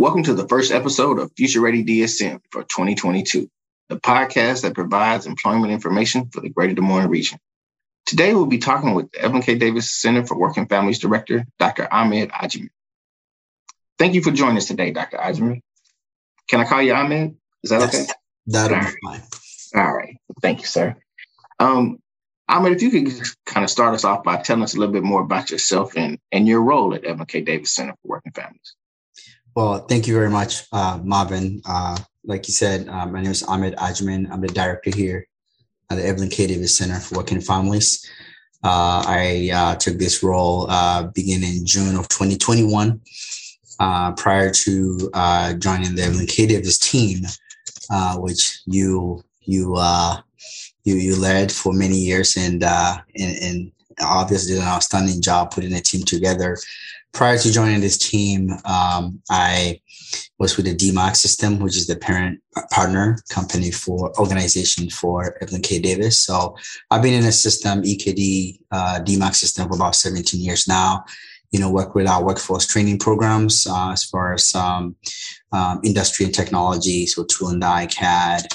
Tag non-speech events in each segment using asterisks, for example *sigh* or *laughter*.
Welcome to the first episode of Future Ready DSM for 2022, the podcast that provides employment information for the Greater Des Moines region. Today, we'll be talking with the Evelyn K. Davis Center for Working Families Director, Dr. Ahmed Agyeman. Thank you for joining us today, Dr. Agyeman. Can I call you Ahmed? Is that yes, okay? That'll be fine. All right. Thank you, sir. Um, Ahmed, if you could kind of start us off by telling us a little bit more about yourself and, and your role at Evelyn K. Davis Center for Working Families. Well, thank you very much, uh, Marvin. Uh, like you said, uh, my name is Ahmed Agyeman. I'm the director here at the Evelyn K. Davis Center for Working Families. Uh, I uh, took this role beginning in June of 2021. prior to joining the Evelyn K. Davis team, which you you you you led for many years and and, and obviously did an outstanding job putting a team together. Prior to joining this team, um, I was with the DMACC system, which is the parent partner company for organization for Evelyn K. Davis. So I've been in the system, EKD, uh, system for about 17 years now. You know, work with our workforce training programs uh, as far as um, um, industry and technology, so tool and die, CAD,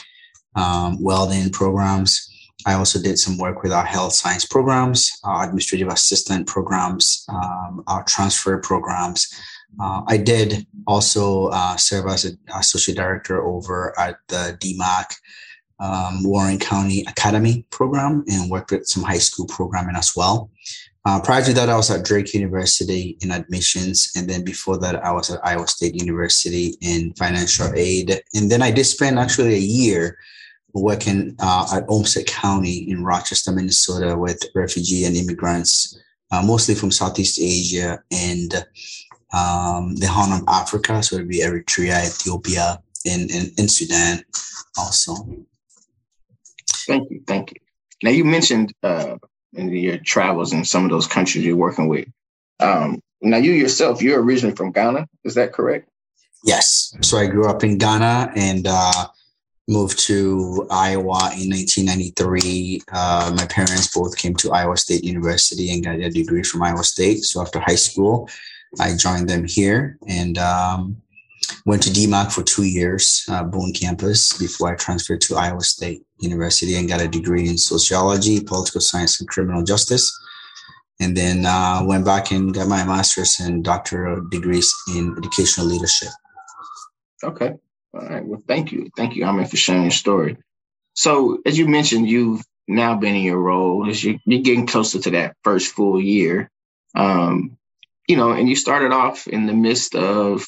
um, welding programs. I also did some work with our health science programs, our administrative assistant programs, um, our transfer programs. Uh, I did also uh, serve as an associate director over at the DMACC um, Warren County Academy program and worked with some high school programming as well. Uh, prior to that, I was at Drake University in admissions. And then before that, I was at Iowa State University in financial aid. And then I did spend actually a year working uh, at Olmsted County in Rochester, Minnesota, with refugee and immigrants, uh, mostly from Southeast Asia and um, the Horn of Africa. So it'd be Eritrea, Ethiopia, and, and, and Sudan also. Thank you. Thank you. Now, you mentioned uh, in your travels in some of those countries you're working with. Um, now, you yourself, you're originally from Ghana. Is that correct? Yes. So I grew up in Ghana and uh, moved to Iowa in 1993. Uh, my parents both came to Iowa State University and got a degree from Iowa State. So after high school, I joined them here and um, went to DMACC for two years, uh, Boone campus, before I transferred to Iowa State University and got a degree in sociology, political science, and criminal justice. And then uh, went back and got my master's and doctoral degrees in educational leadership. Okay. All right. Well, thank you. Thank you, Ahmed, for sharing your story. So, as you mentioned, you've now been in your role as you, are getting closer to that first full year. Um, you know, and you started off in the midst of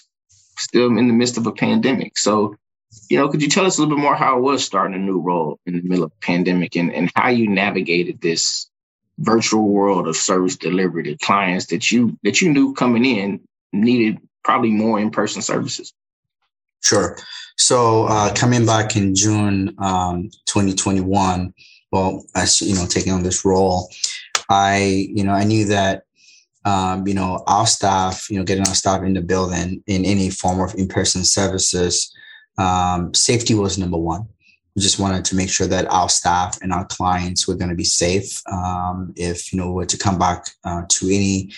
still in the midst of a pandemic. So, you know, could you tell us a little bit more how it was starting a new role in the middle of pandemic and, and how you navigated this virtual world of service delivery to clients that you that you knew coming in needed probably more in-person services? Sure. So uh, coming back in June um, 2021, well, as you know, taking on this role, I, you know, I knew that, um, you know, our staff, you know, getting our staff in the building in any form of in-person services, um, safety was number one. We just wanted to make sure that our staff and our clients were going to be safe um, if you know were to come back uh, to any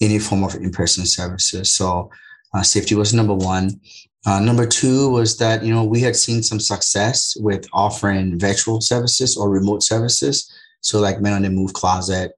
any form of in-person services. So uh, safety was number one. Uh, number two was that you know we had seen some success with offering virtual services or remote services. So like Men on the Move Closet,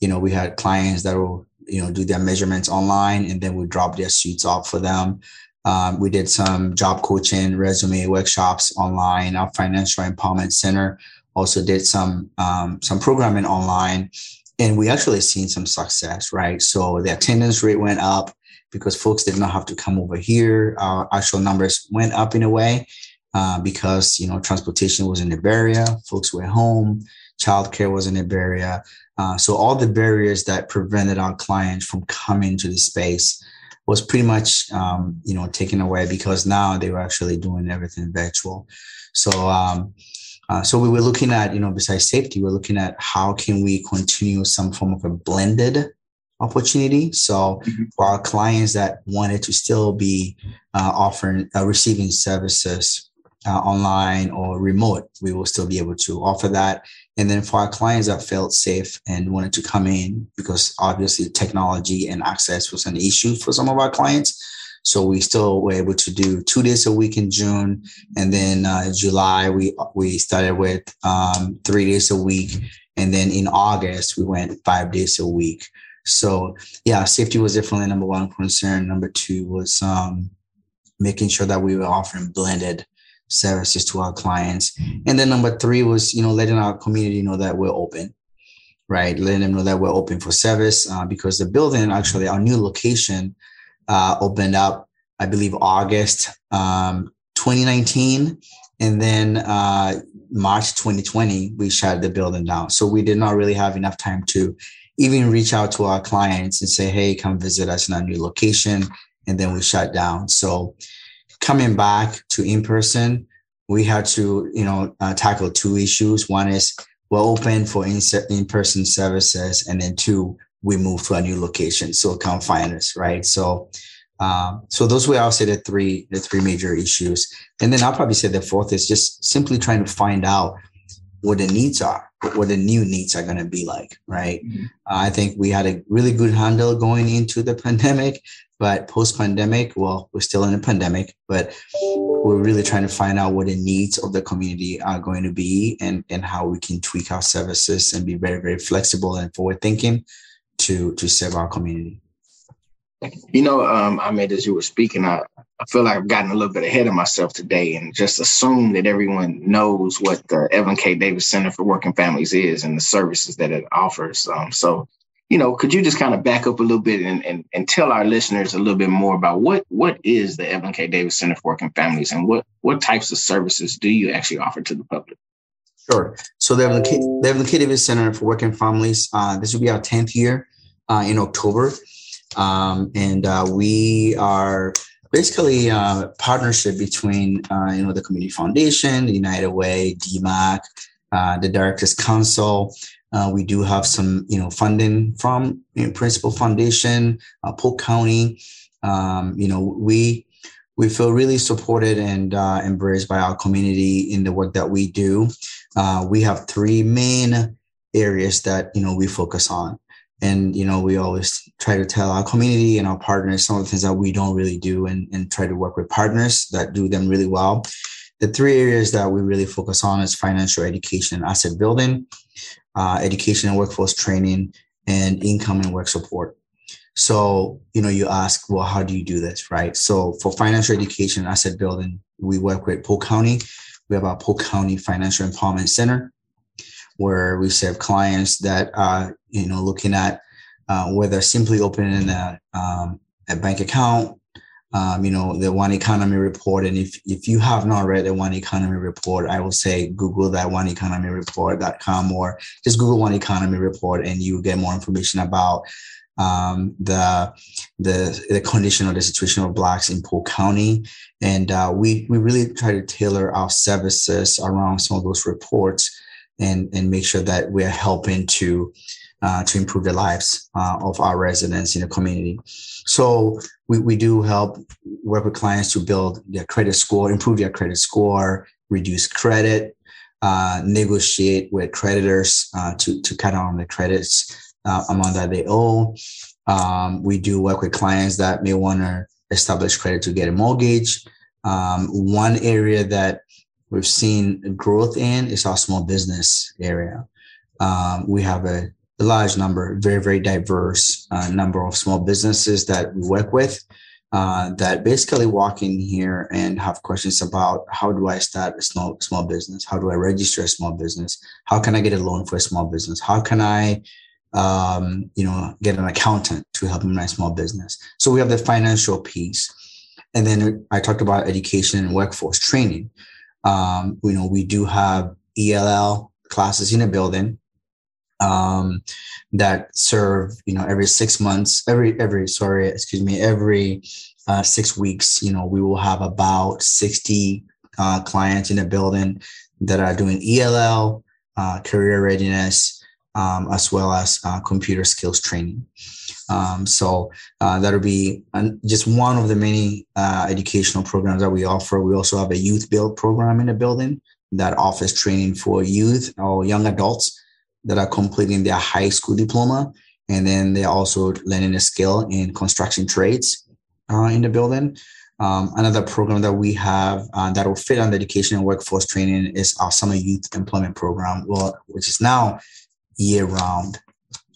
you know we had clients that will you know do their measurements online and then we drop their suits off for them. Um, we did some job coaching, resume workshops online. Our financial empowerment center also did some um, some programming online, and we actually seen some success. Right, so the attendance rate went up because folks did not have to come over here. Our actual numbers went up in a way uh, because you know transportation was in the barrier, folks were home, childcare was in the barrier. Uh, so all the barriers that prevented our clients from coming to the space was pretty much um, you know taken away because now they were actually doing everything virtual. So um, uh, so we were looking at you know besides safety, we're looking at how can we continue some form of a blended opportunity. So mm-hmm. for our clients that wanted to still be uh, offering uh, receiving services uh, online or remote, we will still be able to offer that. And then for our clients that felt safe and wanted to come in, because obviously technology and access was an issue for some of our clients. So we still were able to do two days a week in June, and then uh, July we we started with um, three days a week, and then in August we went five days a week. So yeah, safety was definitely number one concern. Number two was um, making sure that we were offering blended services to our clients. And then number three was, you know, letting our community know that we're open, right? Letting them know that we're open for service uh, because the building, actually, our new location uh, opened up, I believe, August um, 2019. And then uh, March 2020, we shut the building down. So we did not really have enough time to even reach out to our clients and say, hey, come visit us in our new location. And then we shut down. So coming back to in person, we had to, you know, uh, tackle two issues. One is we're open for in person services, and then two, we move to a new location, so come find us, right? So, um, so those were I'll say the three the three major issues, and then I'll probably say the fourth is just simply trying to find out what the needs are, what the new needs are going to be like, right? Mm-hmm. Uh, I think we had a really good handle going into the *laughs* pandemic, but post pandemic, well, we're still in a pandemic, but we're really trying to find out what the needs of the community are going to be and, and how we can tweak our services and be very, very flexible and forward thinking to, to serve our community. You know, um, Ahmed, as you were speaking, I, I feel like I've gotten a little bit ahead of myself today and just assume that everyone knows what the Evelyn K. Davis Center for Working Families is and the services that it offers. Um, so you know, could you just kind of back up a little bit and, and, and tell our listeners a little bit more about what what is the Evelyn K. Davis Center for Working Families and what what types of services do you actually offer to the public? Sure. So the Evelyn K. The Evelyn K. Davis Center for Working Families, uh, this will be our 10th year uh, in October. Um, and uh, we are basically a uh, partnership between, uh, you know, the Community Foundation, the United Way, DMACC, uh, the Directors Council, uh, we do have some, you know, funding from you know, Principal Foundation, uh, Polk County. Um, you know, we we feel really supported and uh, embraced by our community in the work that we do. We have three main areas that you know we focus on, and you know we always try to tell our community and our partners some of the things that we don't really do, and, and try to work with partners that do them really well. The three areas that we really focus on is financial education and asset building uh, education and workforce training, and income and work support. So, you know, you ask, well, how do you do this, right? So, for financial education and asset building, we work with Polk County. We have our Polk County Financial Empowerment Center, where we serve clients that are, you know, looking at uh, whether simply opening a, um, a bank account um, you know, the One Economy report. And if, if you have not read the One Economy report, I will say Google that One Economy report.com or just Google One Economy report and you get more information about um, the, the, the condition or the situation of blacks in Polk County. And uh, we, we really try to tailor our services around some of those reports and, and make sure that we're helping to uh, to improve the lives uh, of our residents in the community. So we, we do help work with clients to build their credit score, improve their credit score, reduce credit, uh, negotiate with creditors uh, to, to cut down on the credits uh, amount that they owe. Um, we do work with clients that may want to establish credit to get a mortgage. Um, one area that we've seen growth in is our small business area. Um, we have a a large number, very, very diverse uh, number of small businesses that we work with uh, that basically walk in here and have questions about how do I start a small, small business? How do I register a small business? How can I get a loan for a small business? How can I, um, you know, get an accountant to help me my small business? So we have the financial piece. And then I talked about education and workforce training. Um, you know, we do have ELL classes in a building um, that serve you know every six months every every sorry excuse me every uh, six weeks you know we will have about 60 uh, clients in a building that are doing ELL uh, career readiness um, as well as uh, computer skills training um, so uh, that'll be just one of the many uh, educational programs that we offer we also have a youth build program in the building that offers training for youth or young adults that are completing their high school diploma. And then they're also learning a skill in construction trades. uh, in the building. Um, another program that we have uh, that will fit on the education and workforce training is our summer youth employment program, well, which is now year-round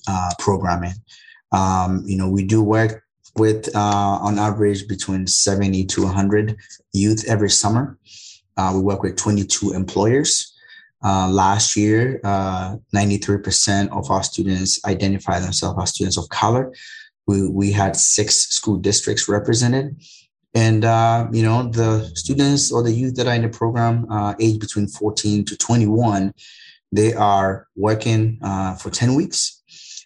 uh, programming. Um, you know, we do work with uh, on average between 70 to 100 youth every summer. Uh, we work with 22 employers. Uh, last year, 93% of our students identify themselves as students of color. We, we had six school districts represented and, uh, you know, the students or the youth that are in the program, uh, age between 14 to 21, they are working uh, for 10 weeks.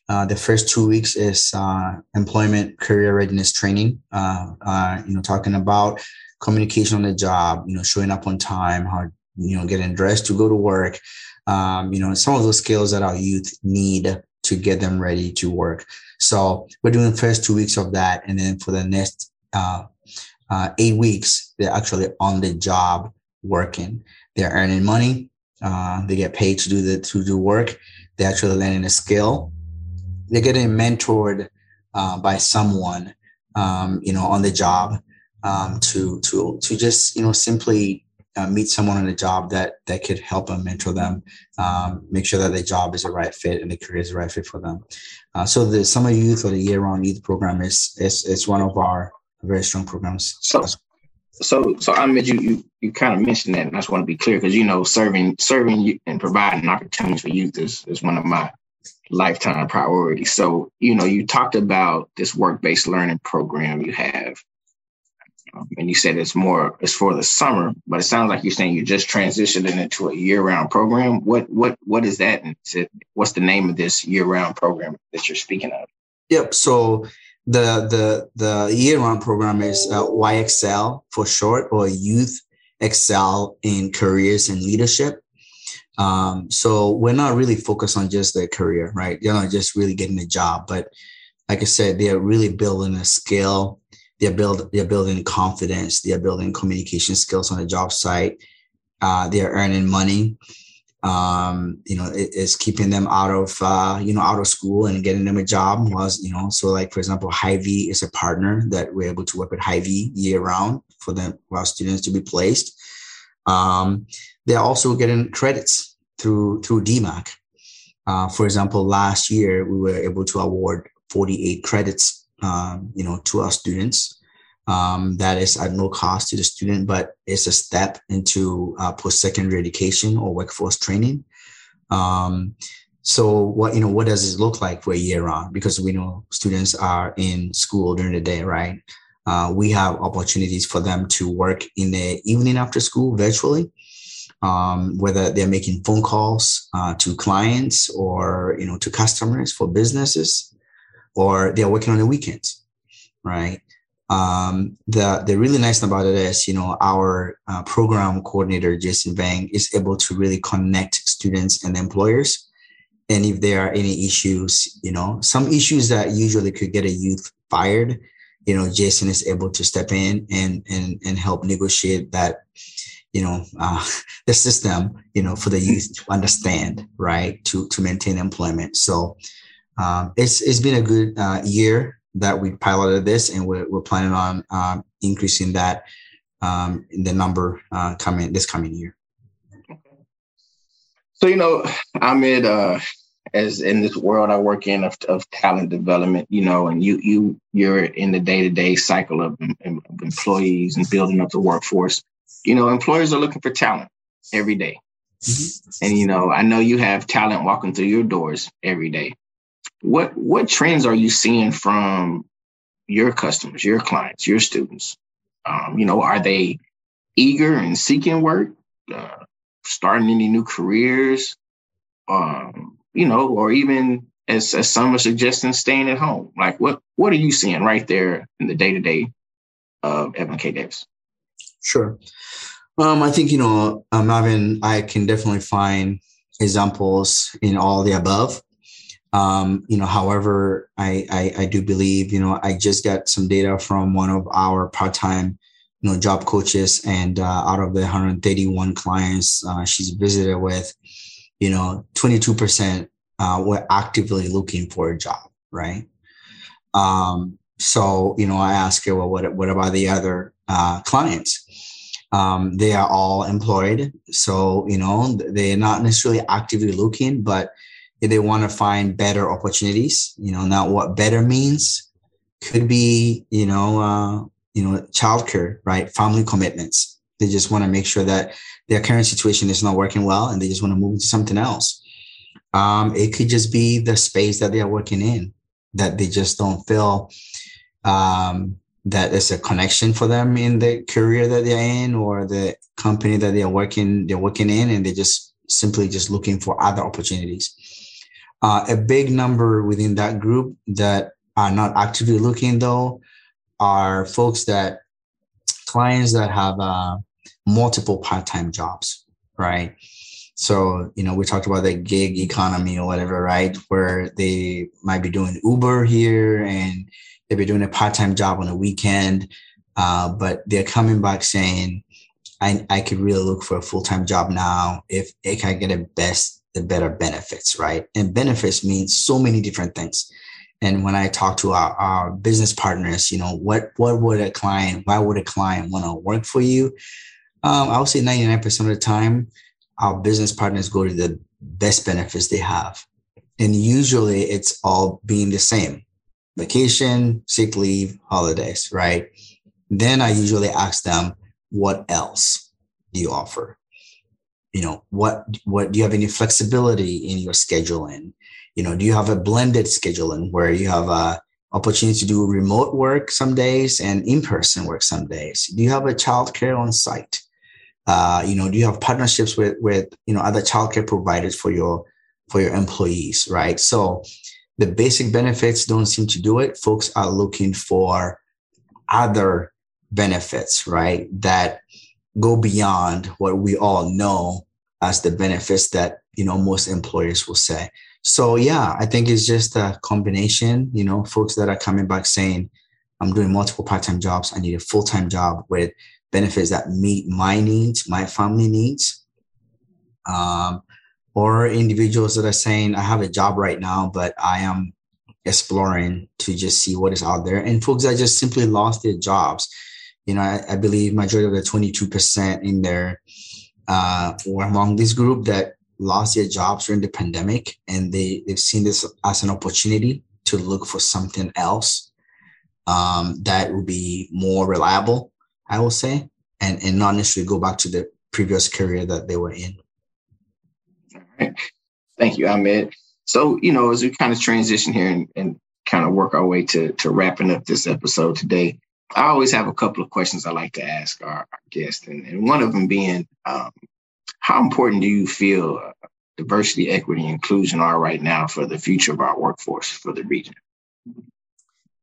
Uh, the first two weeks is uh, employment career readiness training, uh, you know, talking about communication on the job, you know, showing up on time, how, you know, getting dressed to go to work, um, you know, some of those skills that our youth need to get them ready to work. So we're doing the first two weeks of that. And then for the next uh, uh, eight weeks, they're actually on the job working. They're earning money. Uh, they get paid to do the to do work. They're actually learning a skill. They're getting mentored uh, by someone, um, you know, on the job um, to to to just you know simply uh, meet someone on the job that that could help them mentor them, um, make sure that the job is the right fit and the career is the right fit for them. Uh, so the summer youth or the year-round youth program is is is one of our very strong programs. So, so, so I mean, you you, you kind of mentioned that, and I just want to be clear because you know, serving serving and providing opportunities for youth is is one of my lifetime priority. So, you know, you talked about this work based learning program you have. Um, and you said it's more it's for the summer, but it sounds like you're saying you're just transitioning into a year-round program. What what what is that? And what's the name of this year-round program that you're speaking of? Yep. So the the the year-round program is uh, YXL for short, or Youth Excel in Careers and Leadership. Um, so we're not really focused on just their career, right? They're not just really getting a job, but like I said, they're really building a skill. They're build they're building confidence. They're building communication skills on the job site. Uh, they're earning money um, you know, it, it's keeping them out of, uh, you know, out of school and getting them a job was, you know, so like, for example, Hy-Vee is a partner that we're able to work with Hy-Vee year round for them, for our students to be placed. Um, they're also getting credits through, through DMACC. Uh, for example, last year we were able to award 48 credits, um, you know, to our students um, that is at no cost to the student, but it's a step into uh, post-secondary education or workforce training. Um, so what you know, what does it look like for a year round? Because we know students are in school during the day, right? Uh, we have opportunities for them to work in the evening after school virtually, um, whether they're making phone calls uh, to clients or you know to customers for businesses, or they're working on the weekends, right? um, the the really nice thing about it is, you know, our uh, program coordinator Jason Vang is able to really connect students and employers. And if there are any issues, you know, some issues that usually could get a youth fired, you know, Jason is able to step in and and and help negotiate that, you know, uh, *laughs* the system, you know, for the youth to understand, right, to to maintain employment. So um, it's it's been a good uh, year that we piloted this, and we're, we're planning on um, increasing that um, in the number uh, coming this coming year. So you know, *sighs* Ahmed, uh, as in this world I work in of, of talent development, you know, and you you you're in the day to day cycle of, of employees and building up the workforce. You know, employers are looking for talent every day. Mm-hmm. And you know, I know you have talent walking through your doors every day what what trends are you seeing from your customers, your clients, your students? Um, you know, are they eager and seeking work, uh, starting any new careers, um, you know, or even as, as some are suggesting, staying at home? Like, what what are you seeing right there in the day to day of Evelyn K. Davis? Sure. Um, I think you know, um, I can definitely find examples in all the above. Um, you know, however, I, I, I do believe, you know, I just got some data from one of our part-time, you know, job coaches, and uh, out of the 131 clients uh, she's visited with, you know, 22% uh, were actively looking for a job, right? Um, so you know, I ask her, well, what what about the other uh, clients? Um, they are all employed, so you know they're not necessarily actively looking, but they want to find better opportunities, you know, now what better means could be, you know, uh, you know, childcare, right? Family commitments. They just want to make sure that their current situation is not working well, and they just want to move into something else. Um, it could just be the space that they are working in that they just don't feel um, that there's a connection for them in the career that they're in or the company that they're working they're working in, and they're just simply just looking for other opportunities. Uh, a big number within that group that are not actively looking though are folks that clients that have uh, multiple part-time jobs, right? So, you know, we talked about the gig economy or whatever, right? Where they might be doing Uber here and they'll be doing a part-time job on a weekend. Uh, but they're coming back saying, I, I could really look for a full-time job now if, if I get a best, the better benefits, right? And benefits means so many different things. And when I talk to our, our business partners, you know, what, what would a client, why would a client want to work for you? Um, I would say 99% of the time, our business partners go to the best benefits they have. And usually it's all being the same vacation, sick leave, holidays, right? Then I usually ask them, what else do you offer? You know, what, what do you have any flexibility in your scheduling? You know, do you have a blended scheduling where you have a opportunity to do remote work some days and in-person work some days? Do you have a childcare on site? Uh, you know, do you have partnerships with with you know other childcare providers for your for your employees, right? So the basic benefits don't seem to do it. Folks are looking for other benefits, right? That go beyond what we all know as the benefits that you know most employers will say. So yeah, I think it's just a combination. You know, folks that are coming back saying, "I'm doing multiple part-time jobs. I need a full-time job with benefits that meet my needs, my family needs. Um, or individuals that are saying, I have a job right now, but I am exploring to just see what is out there. And folks that just simply lost their jobs. You know, I, I believe majority of the 22% in there uh, were among this group that lost their jobs during the pandemic and they, they've seen this as an opportunity to look for something else um, that will be more reliable I will say, and and not necessarily go back to the previous career that they were in. All right. Thank you, Ahmed. So, you know, as we kind of transition here and, and kind of work our way to, to wrapping up this episode today, I always have a couple of questions I like to ask our, our guests. And, and, one of them being, um, how important do you feel diversity, equity, inclusion are right now for the future of our workforce for the region?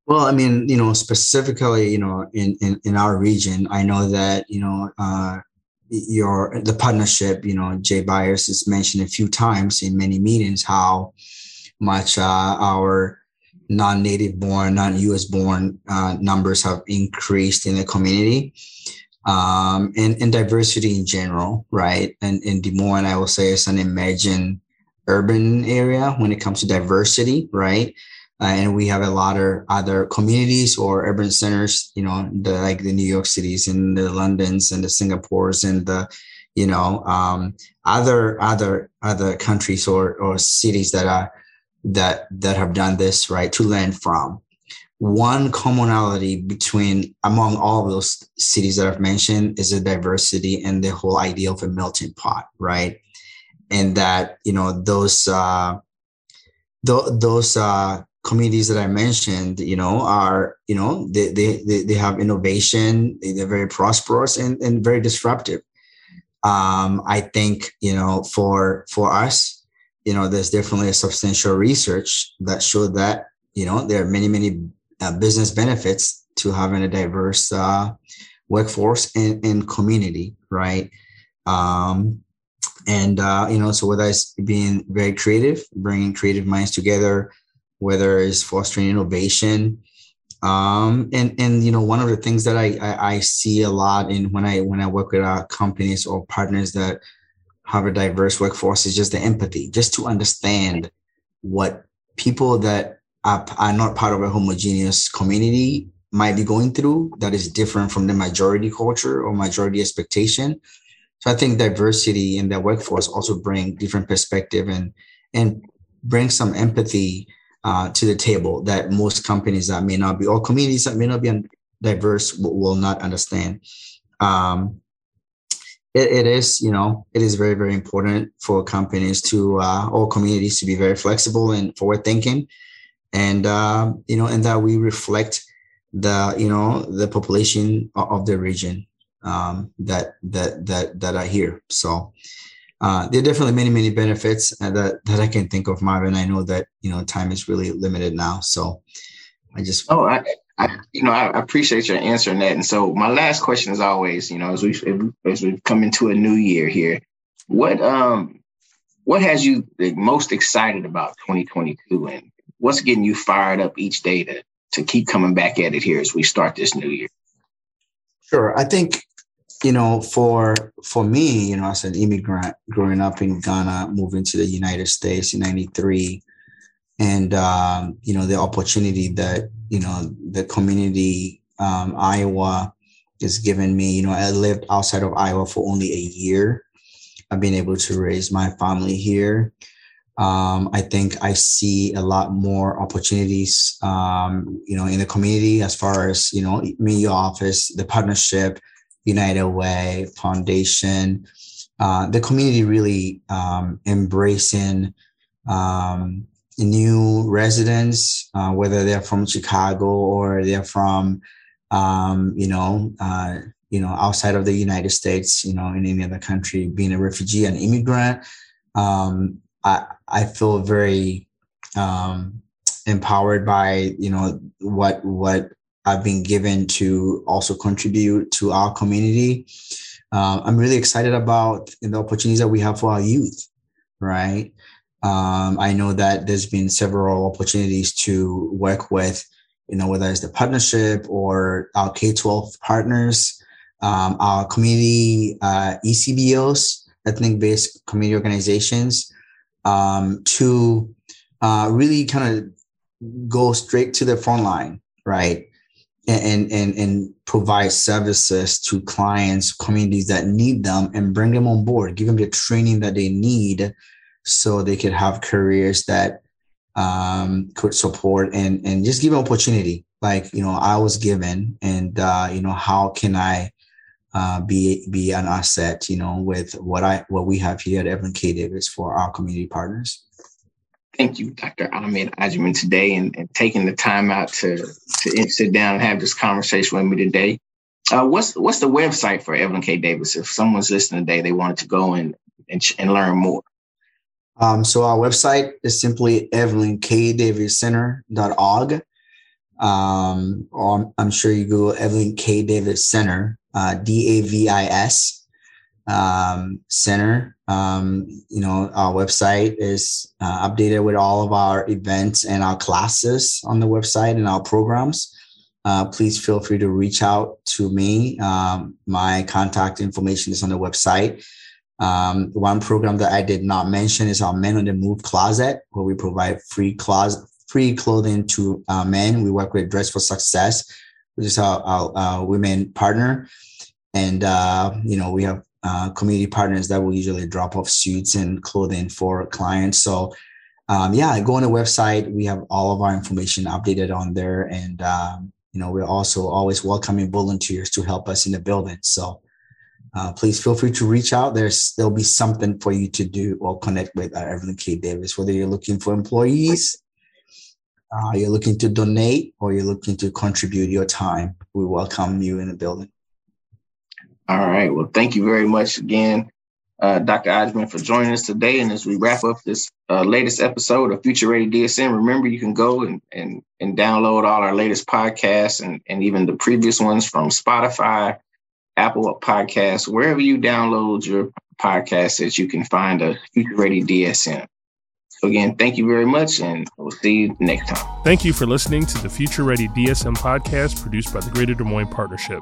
Well, I mean, you know, specifically, you know, in, in, in our region, I know that, you know, uh, your the partnership, you know, Jay Byers has mentioned a few times in many meetings how much uh, our non-native born, non-US born uh, numbers have increased in the community. Um, and, and diversity in general, right? And in Des Moines, I will say it's an emerging urban area when it comes to diversity, right? Uh, and we have a lot of other communities or urban centers, you know, the, like the New York cities and the Londons and the Singapores and the, you know, um, other other other countries or or cities that are that that have done this right to learn from. One commonality between among all those cities that I've mentioned is the diversity and the whole idea of a melting pot, right? And that you know those uh, th- those uh, communities that I mentioned, you know, are, you know, they, they, they, they have innovation, they're very prosperous and, and very disruptive. Um, I think, you know, for, for us, you know, there's definitely a substantial research that showed that, you know, there are many, many uh, business benefits to having a diverse uh, workforce and, and community, right? Um, and, uh, you know, so whether it's being very creative, bringing creative minds together, whether it's fostering innovation. Um, and and you know one of the things that I, I, I see a lot in when I when I work with our companies or partners that have a diverse workforce is just the empathy, just to understand what people that are, are not part of a homogeneous community might be going through that is different from the majority culture or majority expectation. So I think diversity in the workforce also bring different perspective and and bring some empathy uh, to the table that most companies that may not be or communities that may not be diverse will, will not understand. Um, it, it is, you know, it is very, very important for companies to uh, all communities to be very flexible and forward thinking, and uh, you know, and that we reflect the you know the population of the region um, that that that that are here. So uh, there are definitely many many benefits that that I can think of, Marvin. I know that you know time is really limited now, so I just oh I. I, you know, I appreciate your answering that. And so, my last question is always, you know, as we as we come into a new year here, what um, what has you the most excited about 2022, and what's getting you fired up each day to to keep coming back at it here as we start this new year? Sure. I think, you know, for for me, you know, as an immigrant growing up in Ghana, moving to the United States in 93, and um, you know, the opportunity that, you know, the community um, Iowa is giving me, you know, I lived outside of Iowa for only a year. I've been able to raise my family here um, I think I see a lot more opportunities, um, you know, in the community as far as you know, me, office, the partnership, United Way Foundation, uh, the community really um, embracing um, new residents, uh, whether they're from Chicago or they're from, um, you know, uh, you know, outside of the United States, you know, in any other country, being a refugee, an immigrant. Um, I, I feel very um, empowered by you know what what I've been given to also contribute to our community. Um, I'm really excited about the opportunities that we have for our youth, right? Um, I know that there's been several opportunities to work with, you know, whether it's the partnership or our K-12 partners, um, our community uh, ECBOs, ethnic-based community organizations, um, to uh, really kind of go straight to the front line, right? And, and and provide services to clients, communities that need them, and bring them on board. Give them the training that they need, so they could have careers that um, could support and and just give them opportunity. Like you know, I was given, and uh, you know, how can I uh, be be an asset, you know, with what I what we have here at Evelyn K. Davis for our community partners. Thank you, Dr. Ahmed Agyeman, today and, and, taking the time out to to sit down and have this conversation with me today. Uh, what's what's the website for Evelyn K. Davis? If someone's listening today, they wanted to go and and, and learn more. Um, so our website is simply evelynkdaviscenter.org. Um, I'm sure you Google Evelyn K. Davis Center uh, D A V I S um, Center. Um, you know, our website is uh, updated with all of our events and our classes on the website and our programs. Uh, please feel free to reach out to me. Um, my contact information is on the website. Um, one program that I did not mention is our Men on the Move Closet, where we provide free closet, free clothing to uh, men. We work with Dress for Success, which is our, our, our women partner. And, uh, you know, we have uh, community partners that will usually drop off suits and clothing for clients. So, um, yeah, go on the website. We have all of our information updated on there. And, um, you know, we're also always welcoming volunteers to help us in the building. So, uh, please feel free to reach out. There's there'll be something for you to do or connect with uh, Evelyn K. Davis, whether you're looking for employees uh, you're looking to donate or you're looking to contribute your time, we welcome you in the building. All right. Well, thank you very much again, uh, Dr. Agyeman, for joining us today. And as we wrap up this uh, latest episode of Future Ready DSM, remember you can go and, and, and download all our latest podcasts and, and even the previous ones from Spotify, Apple Podcasts, wherever you download your podcasts that you can find a Future Ready DSM. So again, thank you very much, and we'll see you next time. Thank you for listening to the Future Ready DSM podcast produced by the Greater Des Moines Partnership.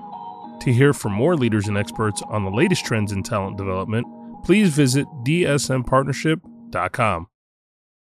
To hear from more leaders and experts on the latest trends in talent development, please visit dsmpartnership.com.